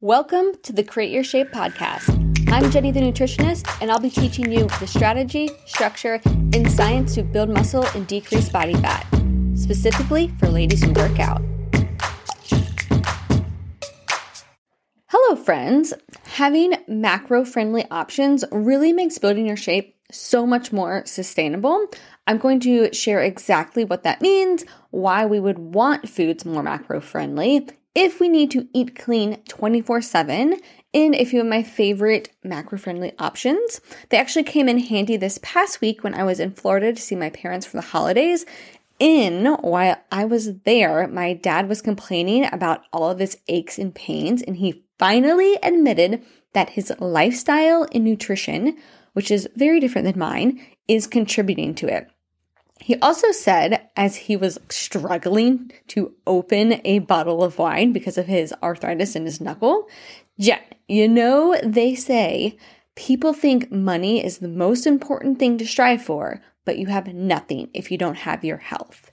Welcome to the Create Your Shape podcast. I'm Jenny the nutritionist, and I'll be teaching you the strategy, structure, and science to build muscle and decrease body fat, specifically for ladies who work out. Hello, friends. Having macro friendly options really makes building your shape so much more sustainable. I'm going to share exactly what that means, why we would want foods more macro friendly, if we need to eat clean 24 7 in a few of my favorite macro friendly options. They actually came in handy this past week when I was in Florida to see my parents for the holidays. In while I was there, my dad was complaining about all of his aches and pains, and he finally admitted that his lifestyle and nutrition, which is very different than mine, is contributing to it. He also said, as he was struggling to open a bottle of wine because of his arthritis in his knuckle, Jen, you know, they say people think money is the most important thing to strive for, but you have nothing if you don't have your health.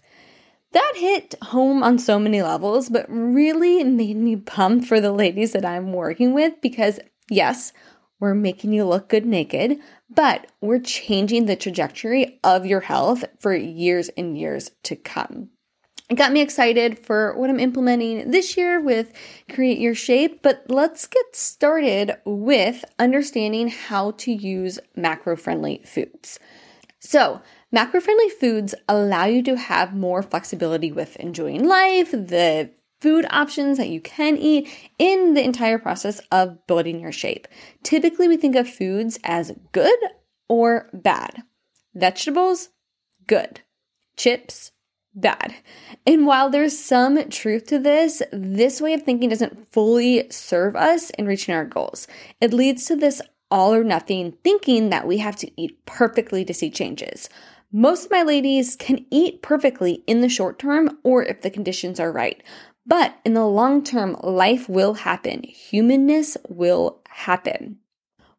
That hit home on so many levels, but really made me pumped for the ladies that I'm working with because, yes, we're making you look good naked, but we're changing the trajectory of your health for years and years to come. It got me excited for what I'm implementing this year with Create Your Shape, but let's get started with understanding how to use macro friendly foods. So, macro friendly foods allow you to have more flexibility with enjoying life, the food options that you can eat in the entire process of building your shape. Typically, we think of foods as good or bad. Vegetables, good. Chips, bad. And while there's some truth to this, this way of thinking doesn't fully serve us in reaching our goals. It leads to this all or nothing thinking that we have to eat perfectly to see changes. Most of my ladies can eat perfectly in the short term or if the conditions are right. But in the long term, life will happen. Humanness will happen.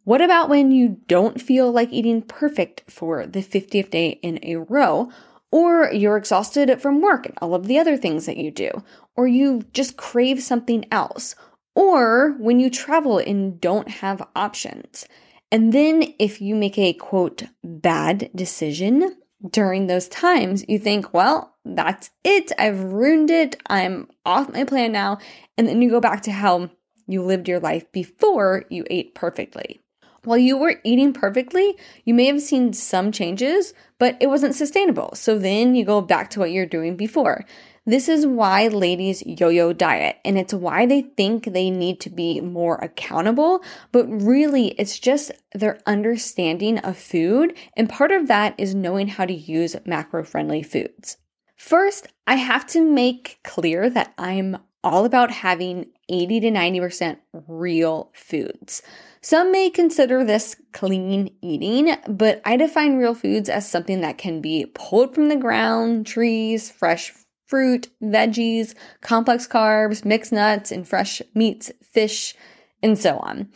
What about when you don't feel like eating perfect for the 50th day in a row? Or you're exhausted from work and all of the other things that you do? Or you just crave something else? Or when you travel and don't have options? And then if you make a quote bad decision, during those times, you think, well, that's it. I've ruined it. I'm off my plan now. And then you go back to how you lived your life before you ate perfectly. While you were eating perfectly, you may have seen some changes, but it wasn't sustainable. So then you go back to what you're doing before. This is why ladies yo yo diet, and it's why they think they need to be more accountable, but really it's just their understanding of food, and part of that is knowing how to use macro friendly foods. First, I have to make clear that I'm all about having 80 to 90% real foods. Some may consider this clean eating, but I define real foods as something that can be pulled from the ground, trees, fresh fruit, veggies, complex carbs, mixed nuts, and fresh meats, fish, and so on.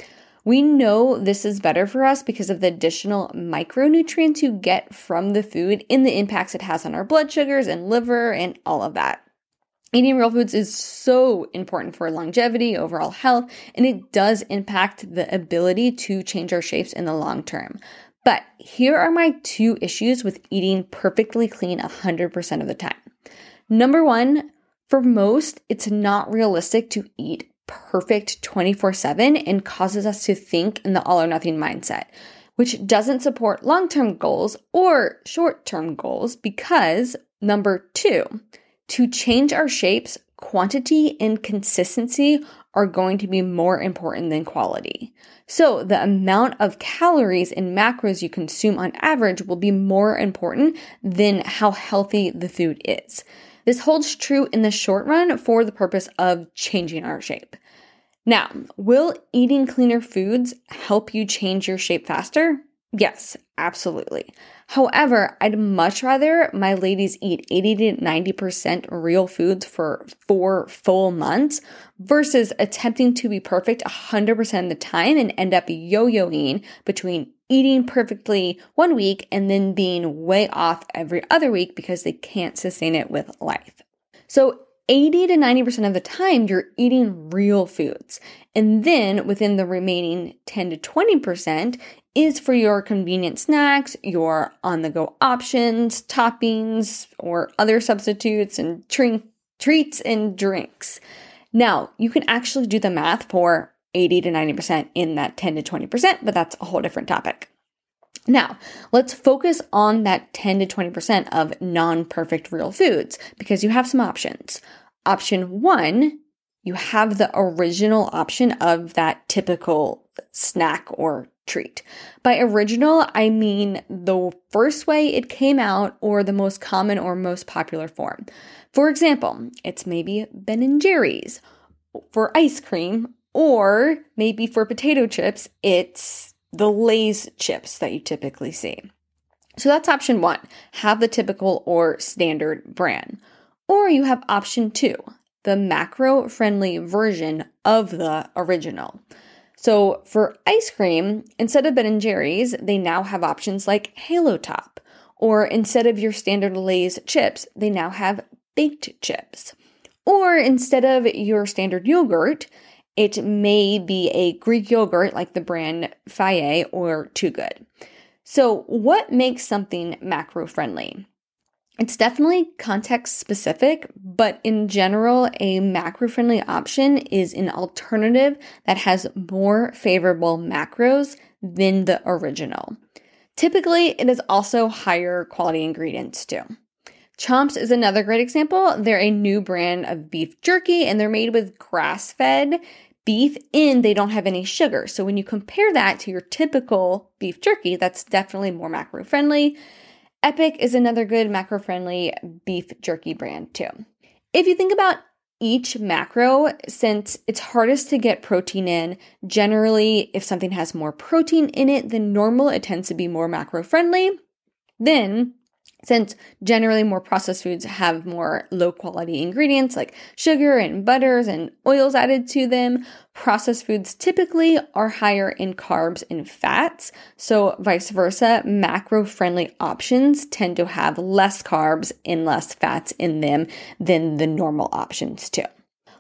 We know this is better for us because of the additional micronutrients you get from the food and the impacts it has on our blood sugars and liver and all of that. Eating real foods is so important for longevity, overall health, and it does impact the ability to change our shapes in the long term. But here are my two issues with eating perfectly clean 100% of the time. Number one, for most, it's not realistic to eat perfect 24 7 and causes us to think in the all or nothing mindset, which doesn't support long term goals or short term goals because, number two, to change our shapes, quantity and consistency are going to be more important than quality. So, the amount of calories and macros you consume on average will be more important than how healthy the food is. This holds true in the short run for the purpose of changing our shape. Now, will eating cleaner foods help you change your shape faster? Yes, absolutely. However, I'd much rather my ladies eat 80 to 90% real foods for four full months versus attempting to be perfect 100% of the time and end up yo yoing between eating perfectly one week and then being way off every other week because they can't sustain it with life. So, 80 to 90% of the time, you're eating real foods. And then within the remaining 10 to 20% is for your convenient snacks, your on the go options, toppings, or other substitutes and treats and drinks. Now, you can actually do the math for 80 to 90% in that 10 to 20%, but that's a whole different topic. Now, let's focus on that 10 to 20% of non perfect real foods because you have some options. Option one, you have the original option of that typical snack or treat. By original, I mean the first way it came out or the most common or most popular form. For example, it's maybe Ben and Jerry's for ice cream, or maybe for potato chips, it's the Lay's chips that you typically see. So that's option one have the typical or standard brand. Or you have option two, the macro friendly version of the original. So for ice cream, instead of Ben and Jerry's, they now have options like Halo Top. Or instead of your standard Lay's chips, they now have baked chips. Or instead of your standard yogurt, it may be a Greek yogurt like the brand Fage or Too Good. So, what makes something macro friendly? It's definitely context specific, but in general, a macro friendly option is an alternative that has more favorable macros than the original. Typically, it is also higher quality ingredients too. Chomps is another great example. They're a new brand of beef jerky and they're made with grass fed beef in they don't have any sugar. So when you compare that to your typical beef jerky, that's definitely more macro friendly. Epic is another good macro friendly beef jerky brand too. If you think about each macro, since it's hardest to get protein in, generally, if something has more protein in it than normal, it tends to be more macro friendly. Then since generally more processed foods have more low quality ingredients like sugar and butters and oils added to them, processed foods typically are higher in carbs and fats. So, vice versa, macro friendly options tend to have less carbs and less fats in them than the normal options, too.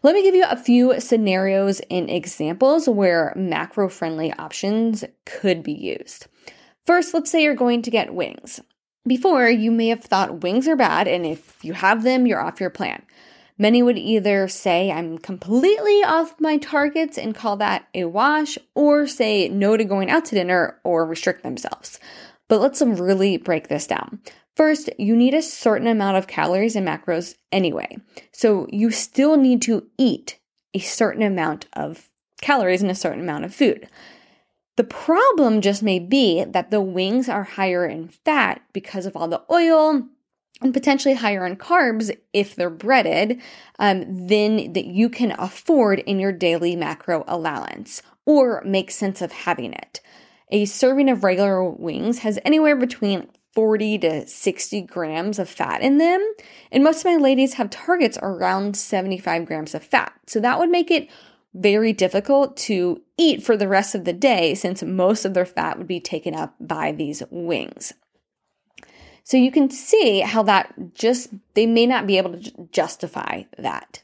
Let me give you a few scenarios and examples where macro friendly options could be used. First, let's say you're going to get wings. Before, you may have thought wings are bad, and if you have them, you're off your plan. Many would either say, I'm completely off my targets and call that a wash, or say no to going out to dinner or restrict themselves. But let's really break this down. First, you need a certain amount of calories and macros anyway. So you still need to eat a certain amount of calories and a certain amount of food. The problem just may be that the wings are higher in fat because of all the oil and potentially higher in carbs if they're breaded um, than that you can afford in your daily macro allowance or make sense of having it. A serving of regular wings has anywhere between 40 to 60 grams of fat in them, and most of my ladies have targets around 75 grams of fat. So that would make it very difficult to eat for the rest of the day since most of their fat would be taken up by these wings. So you can see how that just, they may not be able to justify that.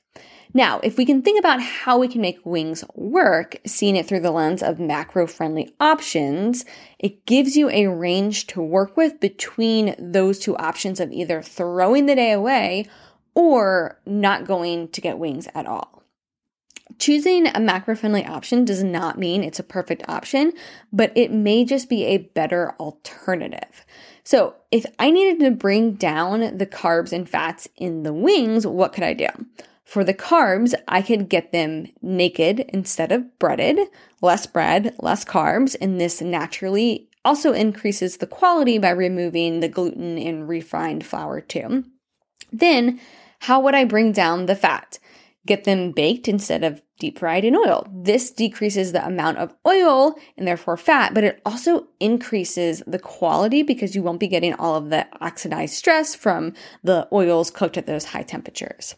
Now, if we can think about how we can make wings work, seeing it through the lens of macro friendly options, it gives you a range to work with between those two options of either throwing the day away or not going to get wings at all. Choosing a macro friendly option does not mean it's a perfect option, but it may just be a better alternative. So, if I needed to bring down the carbs and fats in the wings, what could I do? For the carbs, I could get them naked instead of breaded, less bread, less carbs, and this naturally also increases the quality by removing the gluten and refined flour too. Then, how would I bring down the fat? Get them baked instead of deep fried in oil. This decreases the amount of oil and therefore fat, but it also increases the quality because you won't be getting all of the oxidized stress from the oils cooked at those high temperatures.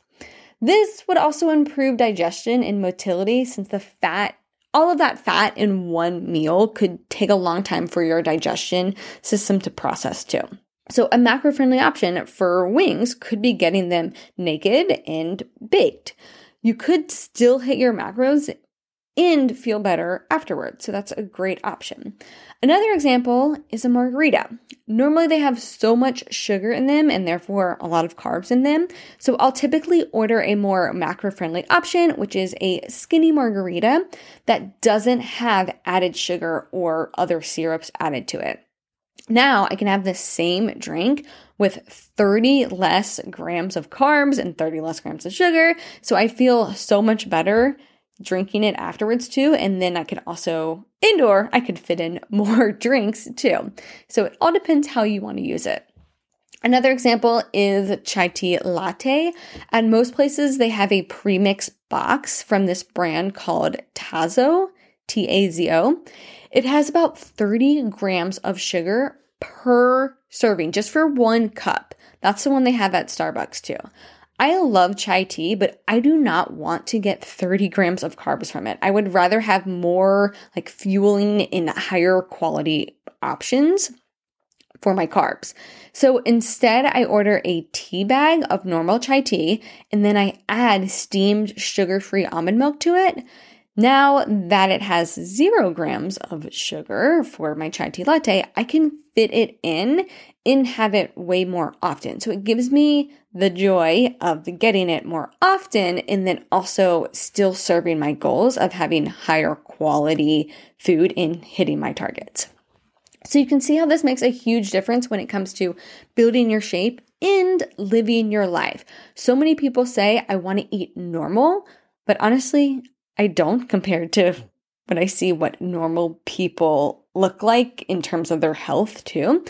This would also improve digestion and motility since the fat all of that fat in one meal could take a long time for your digestion system to process too. So, a macro friendly option for wings could be getting them naked and baked. You could still hit your macros and feel better afterwards. So that's a great option. Another example is a margarita. Normally they have so much sugar in them and therefore a lot of carbs in them. So I'll typically order a more macro friendly option, which is a skinny margarita that doesn't have added sugar or other syrups added to it. Now I can have the same drink with 30 less grams of carbs and 30 less grams of sugar. So I feel so much better drinking it afterwards too. And then I could also, indoor, I could fit in more drinks too. So it all depends how you want to use it. Another example is chai tea latte. At most places, they have a premix box from this brand called Tazo, T A Z O. It has about 30 grams of sugar per serving, just for one cup. That's the one they have at Starbucks too. I love chai tea, but I do not want to get 30 grams of carbs from it. I would rather have more like fueling in higher quality options for my carbs. So instead, I order a tea bag of normal chai tea and then I add steamed sugar free almond milk to it. Now that it has zero grams of sugar for my chai tea latte, I can fit it in and have it way more often. So it gives me the joy of getting it more often and then also still serving my goals of having higher quality food and hitting my targets. So you can see how this makes a huge difference when it comes to building your shape and living your life. So many people say, I want to eat normal, but honestly, I don't compared to when I see what normal people look like in terms of their health, too.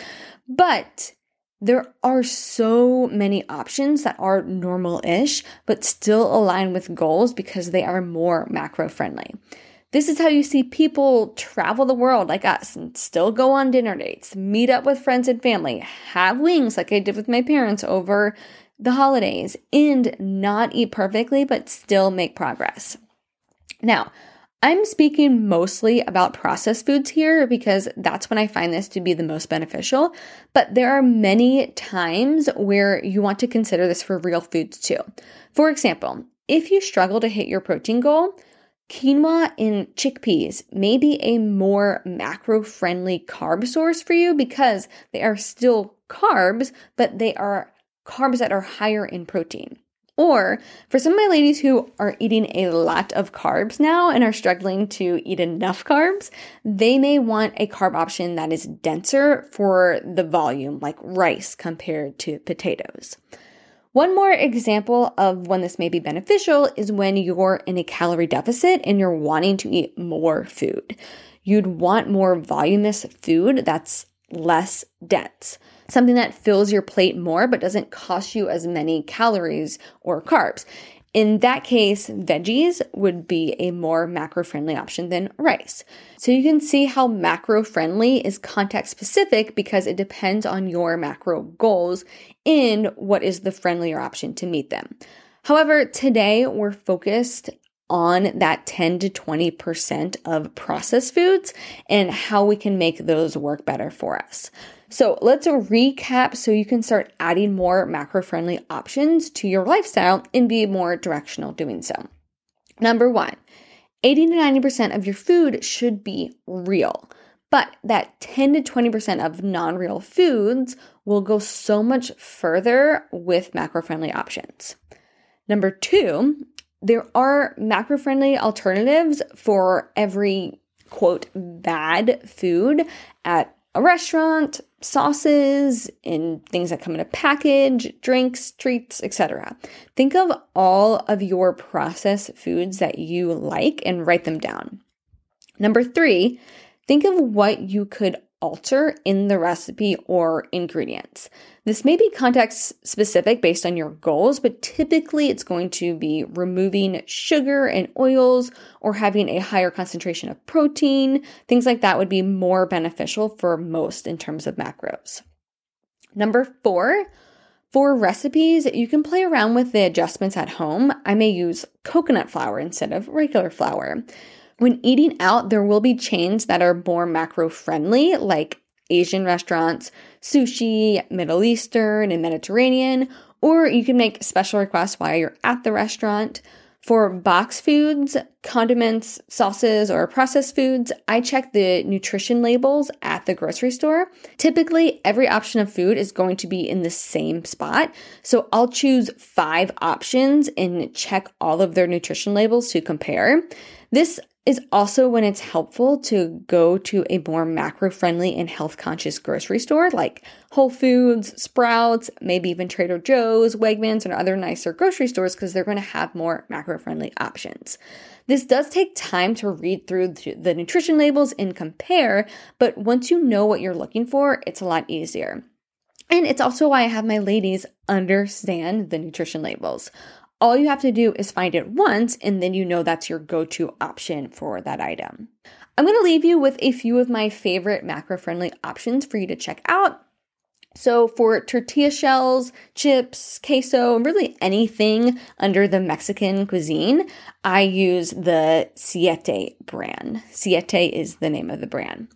But there are so many options that are normal ish, but still align with goals because they are more macro friendly. This is how you see people travel the world like us and still go on dinner dates, meet up with friends and family, have wings like I did with my parents over the holidays, and not eat perfectly, but still make progress. Now, I'm speaking mostly about processed foods here because that's when I find this to be the most beneficial. But there are many times where you want to consider this for real foods too. For example, if you struggle to hit your protein goal, quinoa and chickpeas may be a more macro friendly carb source for you because they are still carbs, but they are carbs that are higher in protein. Or for some of my ladies who are eating a lot of carbs now and are struggling to eat enough carbs, they may want a carb option that is denser for the volume, like rice compared to potatoes. One more example of when this may be beneficial is when you're in a calorie deficit and you're wanting to eat more food. You'd want more voluminous food that's less dense something that fills your plate more but doesn't cost you as many calories or carbs. In that case, veggies would be a more macro friendly option than rice. So you can see how macro friendly is context specific because it depends on your macro goals and what is the friendlier option to meet them. However, today we're focused on that 10 to 20% of processed foods and how we can make those work better for us. So let's recap so you can start adding more macro friendly options to your lifestyle and be more directional doing so. Number one, 80 to 90% of your food should be real, but that 10 to 20% of non real foods will go so much further with macro friendly options. Number two, there are macro friendly alternatives for every quote bad food at a restaurant, sauces, and things that come in a package, drinks, treats, etc. Think of all of your processed foods that you like and write them down. Number three, think of what you could alter in the recipe or ingredients. This may be context specific based on your goals, but typically it's going to be removing sugar and oils or having a higher concentration of protein. Things like that would be more beneficial for most in terms of macros. Number four, for recipes, you can play around with the adjustments at home. I may use coconut flour instead of regular flour. When eating out, there will be chains that are more macro friendly, like Asian restaurants, sushi, Middle Eastern, and Mediterranean, or you can make special requests while you're at the restaurant. For box foods, condiments, sauces, or processed foods, I check the nutrition labels at the grocery store. Typically, every option of food is going to be in the same spot. So I'll choose five options and check all of their nutrition labels to compare. This is also when it's helpful to go to a more macro friendly and health conscious grocery store like Whole Foods, Sprouts, maybe even Trader Joe's, Wegmans, and other nicer grocery stores because they're going to have more macro friendly options. This does take time to read through the nutrition labels and compare, but once you know what you're looking for, it's a lot easier. And it's also why I have my ladies understand the nutrition labels. All you have to do is find it once, and then you know that's your go to option for that item. I'm gonna leave you with a few of my favorite macro friendly options for you to check out. So, for tortilla shells, chips, queso, really anything under the Mexican cuisine, I use the Siete brand. Siete is the name of the brand.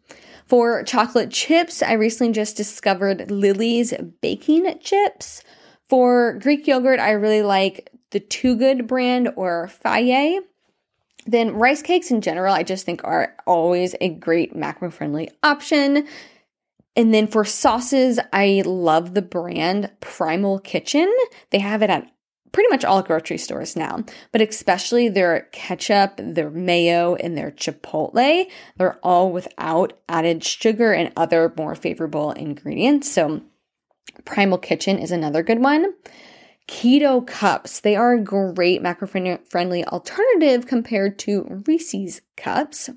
For chocolate chips, I recently just discovered Lily's baking chips. For Greek yogurt, I really like the Too Good brand or Fage. Then rice cakes in general, I just think are always a great macro friendly option. And then for sauces, I love the brand Primal Kitchen. They have it at pretty much all grocery stores now, but especially their ketchup, their mayo, and their chipotle. They're all without added sugar and other more favorable ingredients. So, Primal Kitchen is another good one. Keto cups. They are a great macro friendly alternative compared to Reese's cups.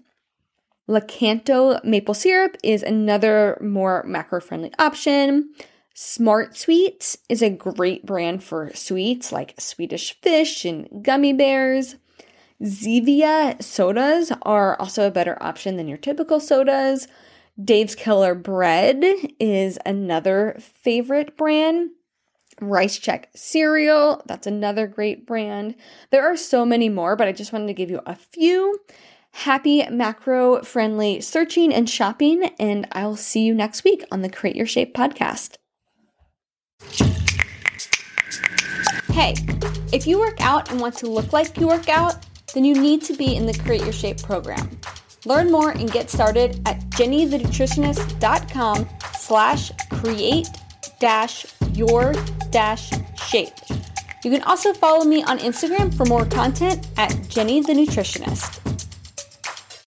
Lakanto maple syrup is another more macro friendly option. Smart Sweets is a great brand for sweets like Swedish fish and gummy bears. Zevia sodas are also a better option than your typical sodas. Dave's Killer Bread is another favorite brand. Rice Chex cereal, that's another great brand. There are so many more, but I just wanted to give you a few. Happy macro friendly searching and shopping, and I'll see you next week on the Create Your Shape podcast. Hey, if you work out and want to look like you work out, then you need to be in the Create Your Shape program. Learn more and get started at jennythenutritionist.com slash create dash your dash shape. You can also follow me on Instagram for more content at Jenny the Nutritionist.